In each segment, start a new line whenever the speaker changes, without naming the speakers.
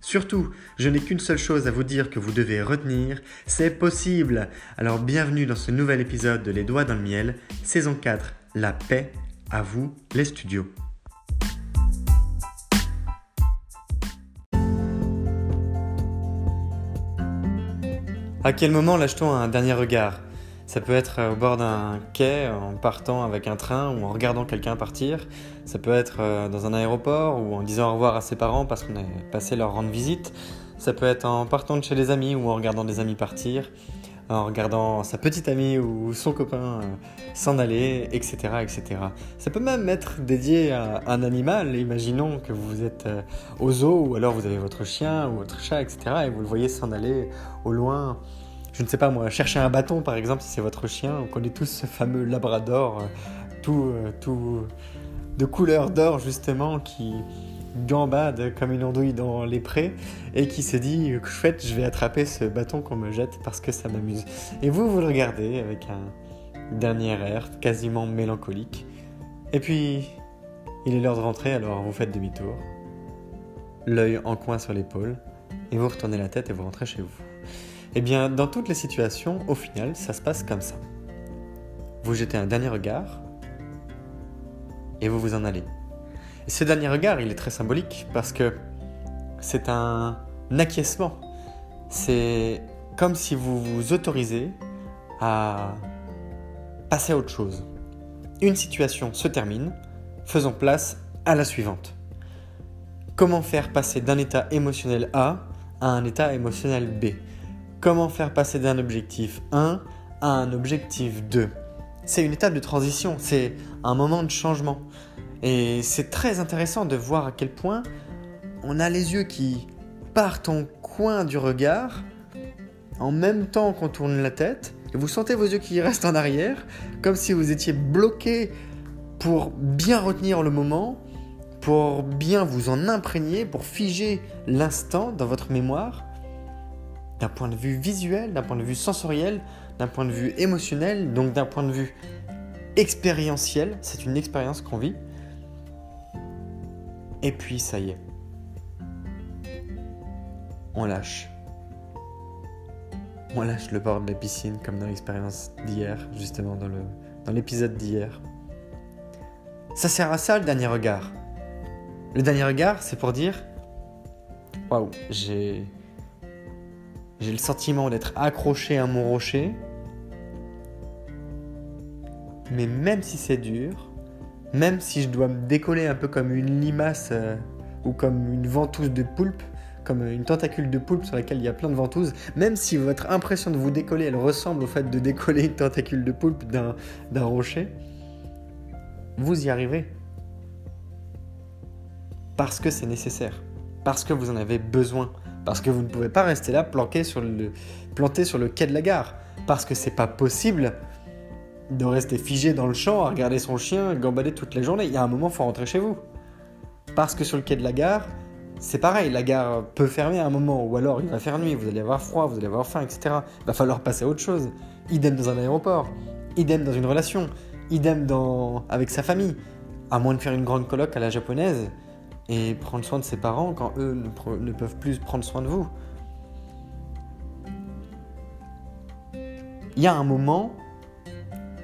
Surtout, je n'ai qu'une seule chose à vous dire que vous devez retenir, c'est possible. Alors bienvenue dans ce nouvel épisode de Les Doigts dans le Miel, saison 4, La paix, à vous les studios. À quel moment lâche-t-on un dernier regard? Ça peut être au bord d'un quai en partant avec un train ou en regardant quelqu'un partir. Ça peut être euh, dans un aéroport ou en disant au revoir à ses parents parce qu'on est passé leur rendre visite. Ça peut être en partant de chez les amis ou en regardant des amis partir, en regardant sa petite amie ou son copain euh, s'en aller, etc., etc. Ça peut même être dédié à un animal. Imaginons que vous êtes euh, au zoo ou alors vous avez votre chien ou votre chat, etc. et vous le voyez s'en aller au loin je ne sais pas moi, chercher un bâton par exemple si c'est votre chien. On connaît tous ce fameux labrador, euh, tout, euh, tout de couleur d'or justement, qui gambade comme une andouille dans les prés et qui se dit que chouette, je vais attraper ce bâton qu'on me jette parce que ça m'amuse. Et vous, vous le regardez avec un dernier air quasiment mélancolique. Et puis, il est l'heure de rentrer, alors vous faites demi-tour, l'œil en coin sur l'épaule, et vous retournez la tête et vous rentrez chez vous. Eh bien, dans toutes les situations, au final, ça se passe comme ça. Vous jetez un dernier regard et vous vous en allez. Et ce dernier regard, il est très symbolique parce que c'est un acquiescement. C'est comme si vous vous autorisez à passer à autre chose. Une situation se termine, faisons place à la suivante. Comment faire passer d'un état émotionnel A à un état émotionnel B? Comment faire passer d'un objectif 1 à un objectif 2 C'est une étape de transition, c'est un moment de changement. Et c'est très intéressant de voir à quel point on a les yeux qui partent en coin du regard en même temps qu'on tourne la tête. Et vous sentez vos yeux qui restent en arrière, comme si vous étiez bloqué pour bien retenir le moment, pour bien vous en imprégner, pour figer l'instant dans votre mémoire d'un point de vue visuel, d'un point de vue sensoriel, d'un point de vue émotionnel, donc d'un point de vue expérientiel. C'est une expérience qu'on vit. Et puis ça y est. On lâche. On lâche le bord de la piscine comme dans l'expérience d'hier, justement dans, l'épisode d'hier. Ça sert à ça le dernier regard. Le dernier regard, c'est pour dire Waouh, j'ai j'ai le sentiment d'être accroché à mon rocher. Mais même si c'est dur, même si je dois me décoller un peu comme une limace euh, ou comme une ventouse de poulpe, comme une tentacule de poulpe sur laquelle il y a plein de ventouses, même si votre impression de vous décoller, elle ressemble au fait de décoller une tentacule de poulpe d'un rocher, vous y arrivez. Parce que c'est nécessaire. parce que vous en avez besoin, parce que vous ne pouvez pas rester là planqué sur le, planté sur le quai de la gare, parce que c'est pas possible de rester figé dans le champ à regarder son chien gambader toute la journée. Il y a un moment, il faut rentrer chez vous. Parce que sur le quai de la gare, c'est pareil, la gare peut fermer à un moment, ou alors il va faire nuit, vous allez avoir froid, vous allez avoir faim, etc. Il va falloir passer à autre chose. Idem dans un aéroport, idem dans une relation, idem dans... avec sa famille. À moins de faire une grande colloque à la japonaise et prendre soin de ses parents quand eux ne, peuvent plus prendre soin de vous. Il y a un moment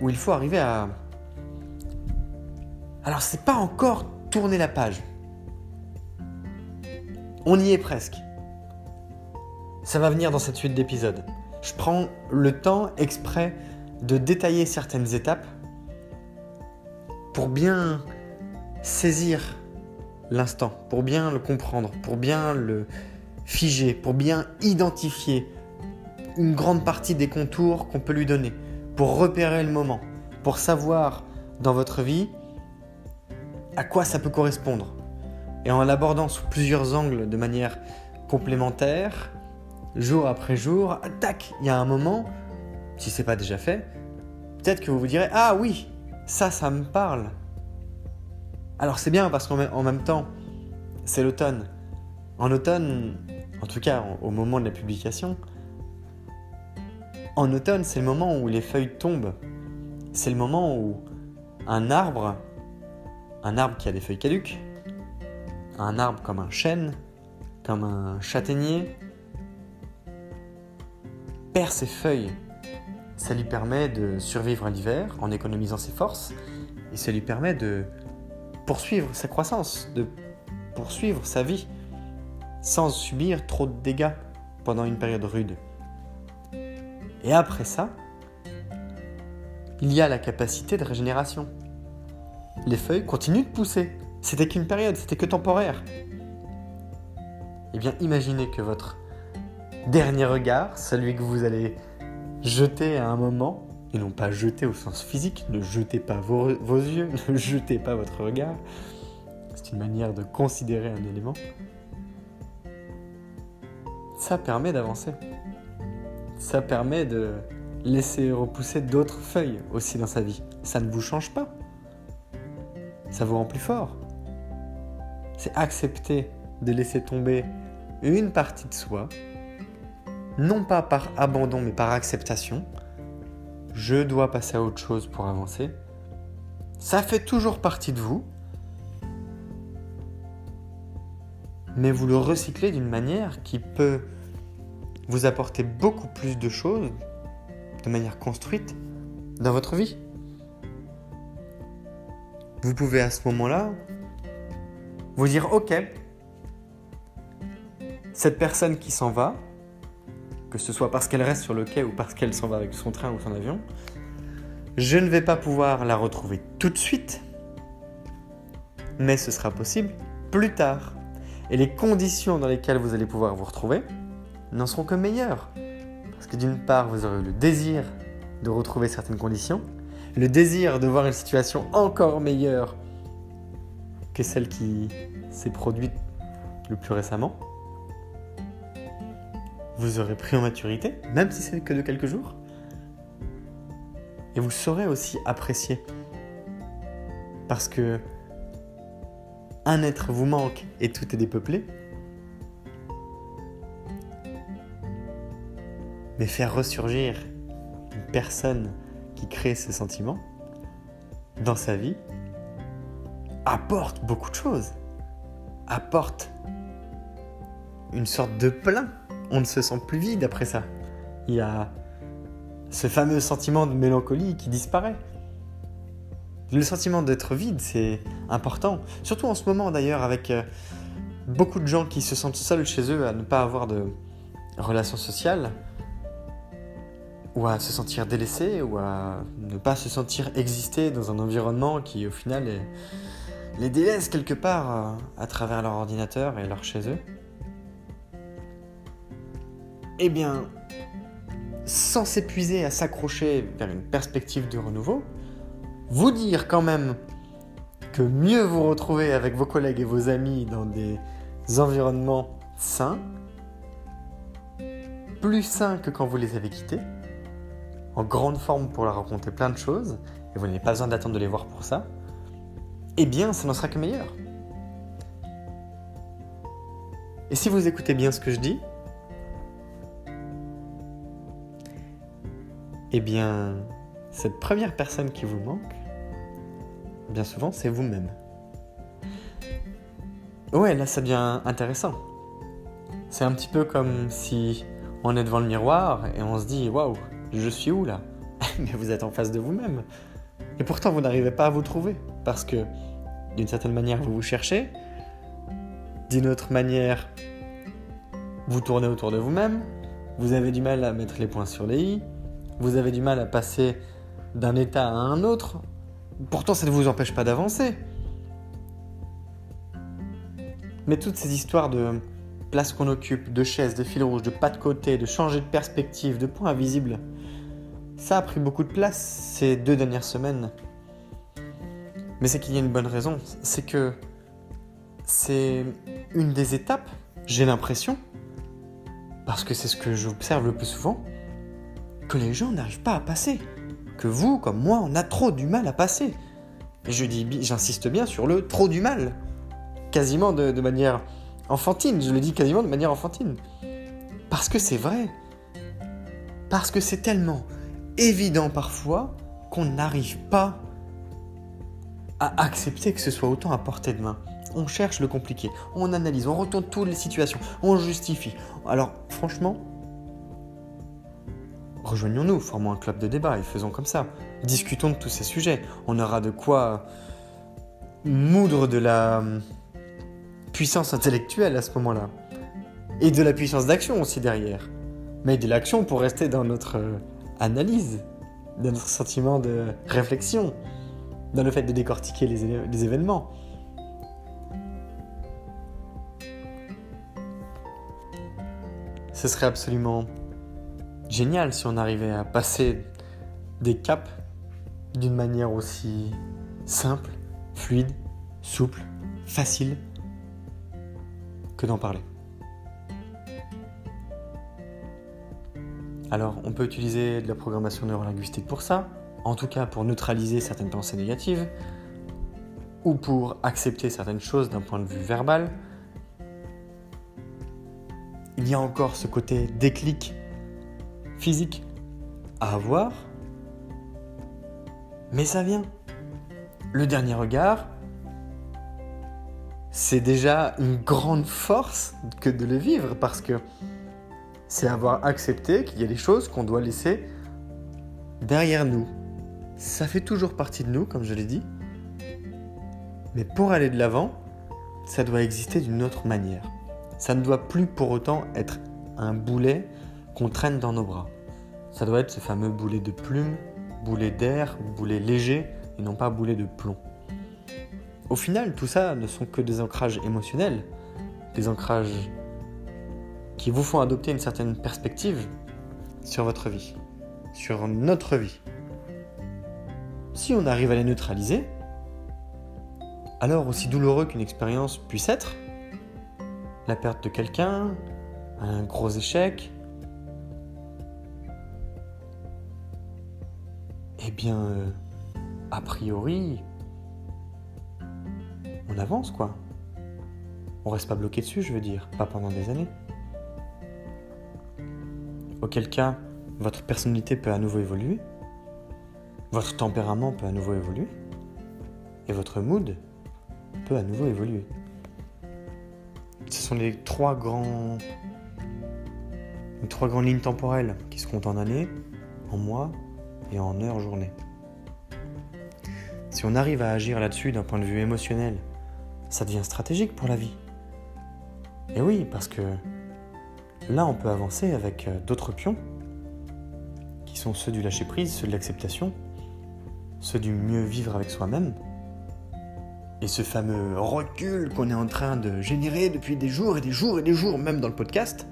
où il faut arriver à... Alors c'est pas encore tourner la page. On y est presque. Ça va venir dans cette suite d'épisodes. Je prends le temps exprès de détailler certaines étapes pour bien saisir l'instant, pour bien le comprendre, pour bien le figer, pour bien identifier une grande partie des contours qu'on peut lui donner, pour repérer le moment, pour savoir dans votre vie à quoi ça peut correspondre. Et en l'abordant sous plusieurs angles de manière complémentaire, jour après jour, tac, il y a un moment, si c'est pas déjà fait, peut-être que vous vous direz Ah oui, ça, ça me parle. Alors c'est bien parce qu'en même temps, c'est l'automne. En automne, en tout cas au moment de la publication, en automne, c'est le moment où les feuilles tombent. C'est le moment où un arbre, un arbre qui a des feuilles caduques, un arbre comme un chêne, comme un châtaignier, perd ses feuilles. Ça lui permet de survivre à l'hiver en économisant ses forces et ça lui permet de poursuivre sa croissance, de poursuivre sa vie sans subir trop de dégâts pendant une période rude. Et après ça, il y a la capacité de régénération. Les feuilles continuent de pousser. C'était qu'une période, c'était que temporaire. Eh bien, imaginez que votre dernier regard, celui que vous allez jeter à un moment, et non pas jeter au sens physique, ne jetez pas vos, yeux, ne jetez pas votre regard. C'est une manière de considérer un élément. Ça permet d'avancer. Ça permet de laisser repousser d'autres feuilles aussi dans sa vie. Ça ne vous change pas. Ça vous rend plus fort. C'est accepter de laisser tomber une partie de soi, non pas par abandon mais par acceptation, je dois passer à autre chose pour avancer. Ça fait toujours partie de vous, mais vous le recyclez d'une manière qui peut vous apporter beaucoup plus de choses de manière construite dans votre vie. Vous pouvez à ce moment-là vous dire, ok, cette personne qui s'en va, que ce soit parce qu'elle reste sur le quai ou parce qu'elle s'en va avec son train ou son avion, je ne vais pas pouvoir la retrouver tout de suite, mais ce sera possible plus tard. Et les conditions dans lesquelles vous allez pouvoir vous retrouver n'en seront que meilleures. Parce que d'une part, vous aurez le désir de retrouver certaines conditions, le désir de voir une situation encore meilleure que celle qui s'est produite le plus récemment, vous aurez pris en maturité, même si c'est que de quelques jours. Et vous saurez aussi apprécier. Parce que un être vous manque et tout est dépeuplé. Mais faire ressurgir une personne qui crée ces sentiments dans sa vie apporte beaucoup de choses. Apporte une sorte de plein on ne se sent plus vide après ça. Il y a ce fameux sentiment de mélancolie qui disparaît. Le sentiment d'être vide, c'est important. Surtout en ce moment d'ailleurs, avec euh, beaucoup de gens qui se sentent seuls chez eux à ne pas avoir de relations sociales, ou à se sentir délaissés, ou à ne pas se sentir exister dans un environnement qui au final les délaisse quelque part euh, à travers leur ordinateur et leur chez eux eh bien, sans s'épuiser à s'accrocher vers une perspective de renouveau, vous dire quand même que mieux vous retrouver avec vos collègues et vos amis dans des environnements sains, plus sains que quand vous les avez quittés, en grande forme pour leur raconter plein de choses, et vous n'avez pas besoin d'attendre de les voir pour ça, eh bien, ça n'en sera que meilleur. Et si vous écoutez bien ce que je dis, eh bien, cette première personne qui vous manque, bien souvent, c'est vous-même. Ouais, là, ça devient intéressant. C'est un petit peu comme si on est devant le miroir et on se dit Waouh, je suis où là? Mais vous êtes en face de vous-même. Et pourtant, vous n'arrivez pas à vous trouver. Parce que, d'une certaine manière, vous vous cherchez. D'une autre manière, vous tournez autour de vous-même. Vous avez du mal à mettre les points sur les i. Vous avez du mal à passer d'un état à un autre. Pourtant, ça ne vous empêche pas d'avancer. Mais toutes ces histoires de place qu'on occupe, de chaises, de fil rouge, de pas de côté, de changer de perspective, de points invisibles, ça a pris beaucoup de place ces deux dernières semaines. Mais c'est qu'il y a une bonne raison. C'est que c'est une des étapes, j'ai l'impression, parce que c'est ce que j'observe le plus souvent, que les gens n'arrivent pas à passer. Que vous, comme moi, on a trop du mal à passer. Et je dis, j'insiste bien sur le trop du mal. Quasiment de, de manière enfantine, je le dis quasiment de manière enfantine. Parce que c'est vrai. Parce que c'est tellement évident parfois qu'on n'arrive pas à accepter que ce soit autant à portée de main. On cherche le compliqué, on analyse, on retourne toutes les situations, on justifie. Alors franchement, rejoignons-nous, formons un club de débat et faisons comme ça. Discutons de tous ces sujets. On aura de quoi moudre de la puissance intellectuelle à ce moment-là. Et de la puissance d'action aussi derrière. Mais de l'action pour rester dans notre euh, analyse, dans notre sentiment de réflexion, dans le fait de décortiquer les, les événements. Ce serait absolument génial si on arrivait à passer des caps d'une manière aussi simple, fluide, souple, facile que d'en parler. Alors, on peut utiliser de la programmation neurolinguistique pour ça, en tout cas pour neutraliser certaines pensées négatives, ou pour accepter certaines choses d'un point de vue verbal. Il y a encore ce côté déclic physique à avoir, mais ça vient. Le dernier regard, c'est déjà une grande force que de le vivre parce que c'est avoir accepté qu'il y a des choses qu'on doit laisser derrière nous. Ça fait toujours partie de nous, comme je l'ai dit. Mais pour aller de l'avant, ça doit exister d'une autre manière. Ça ne doit plus pour autant être un boulet qu'on traîne dans nos bras. Ça doit être ce fameux boulet de plume, boulet d'air, boulet léger, et non pas boulet de plomb. Au final, tout ça ne sont que des ancrages émotionnels, des ancrages qui vous font adopter une certaine perspective sur votre vie, sur notre vie. Si on arrive à les neutraliser, alors aussi douloureux qu'une expérience puisse être, la perte de quelqu'un, un gros échec, eh bien, euh, a priori, on avance quoi. On reste pas bloqué dessus, je veux dire, pas pendant des années. Auquel cas, votre personnalité peut à nouveau évoluer, votre tempérament peut à nouveau évoluer, et votre mood peut à nouveau évoluer. Ce sont les trois grands les trois grandes lignes temporelles qui se comptent en années, en mois et en heures journées. Si on arrive à agir là-dessus d'un point de vue émotionnel, ça devient stratégique pour la vie. Et oui, parce que là, on peut avancer avec euh, d'autres pions, qui sont ceux du lâcher-prise, ceux de l'acceptation, ceux du mieux vivre avec soi-même, et ce fameux recul qu'on est en train de générer depuis des jours et des jours et des jours, même dans le podcast,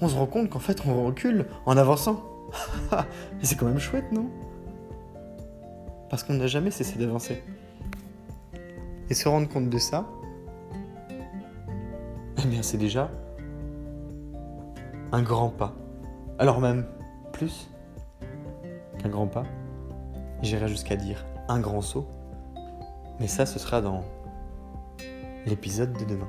on se rend compte qu'en fait, on recule en avançant. Et c'est quand même chouette, non? Parce qu'on n'a jamais cessé d'avancer. Et se rendre compte de ça, eh bien c'est déjà un grand pas. Alors même plus qu'un grand pas. J'irai jusqu'à dire un grand saut. Mais ça, ce sera dans l'épisode de demain.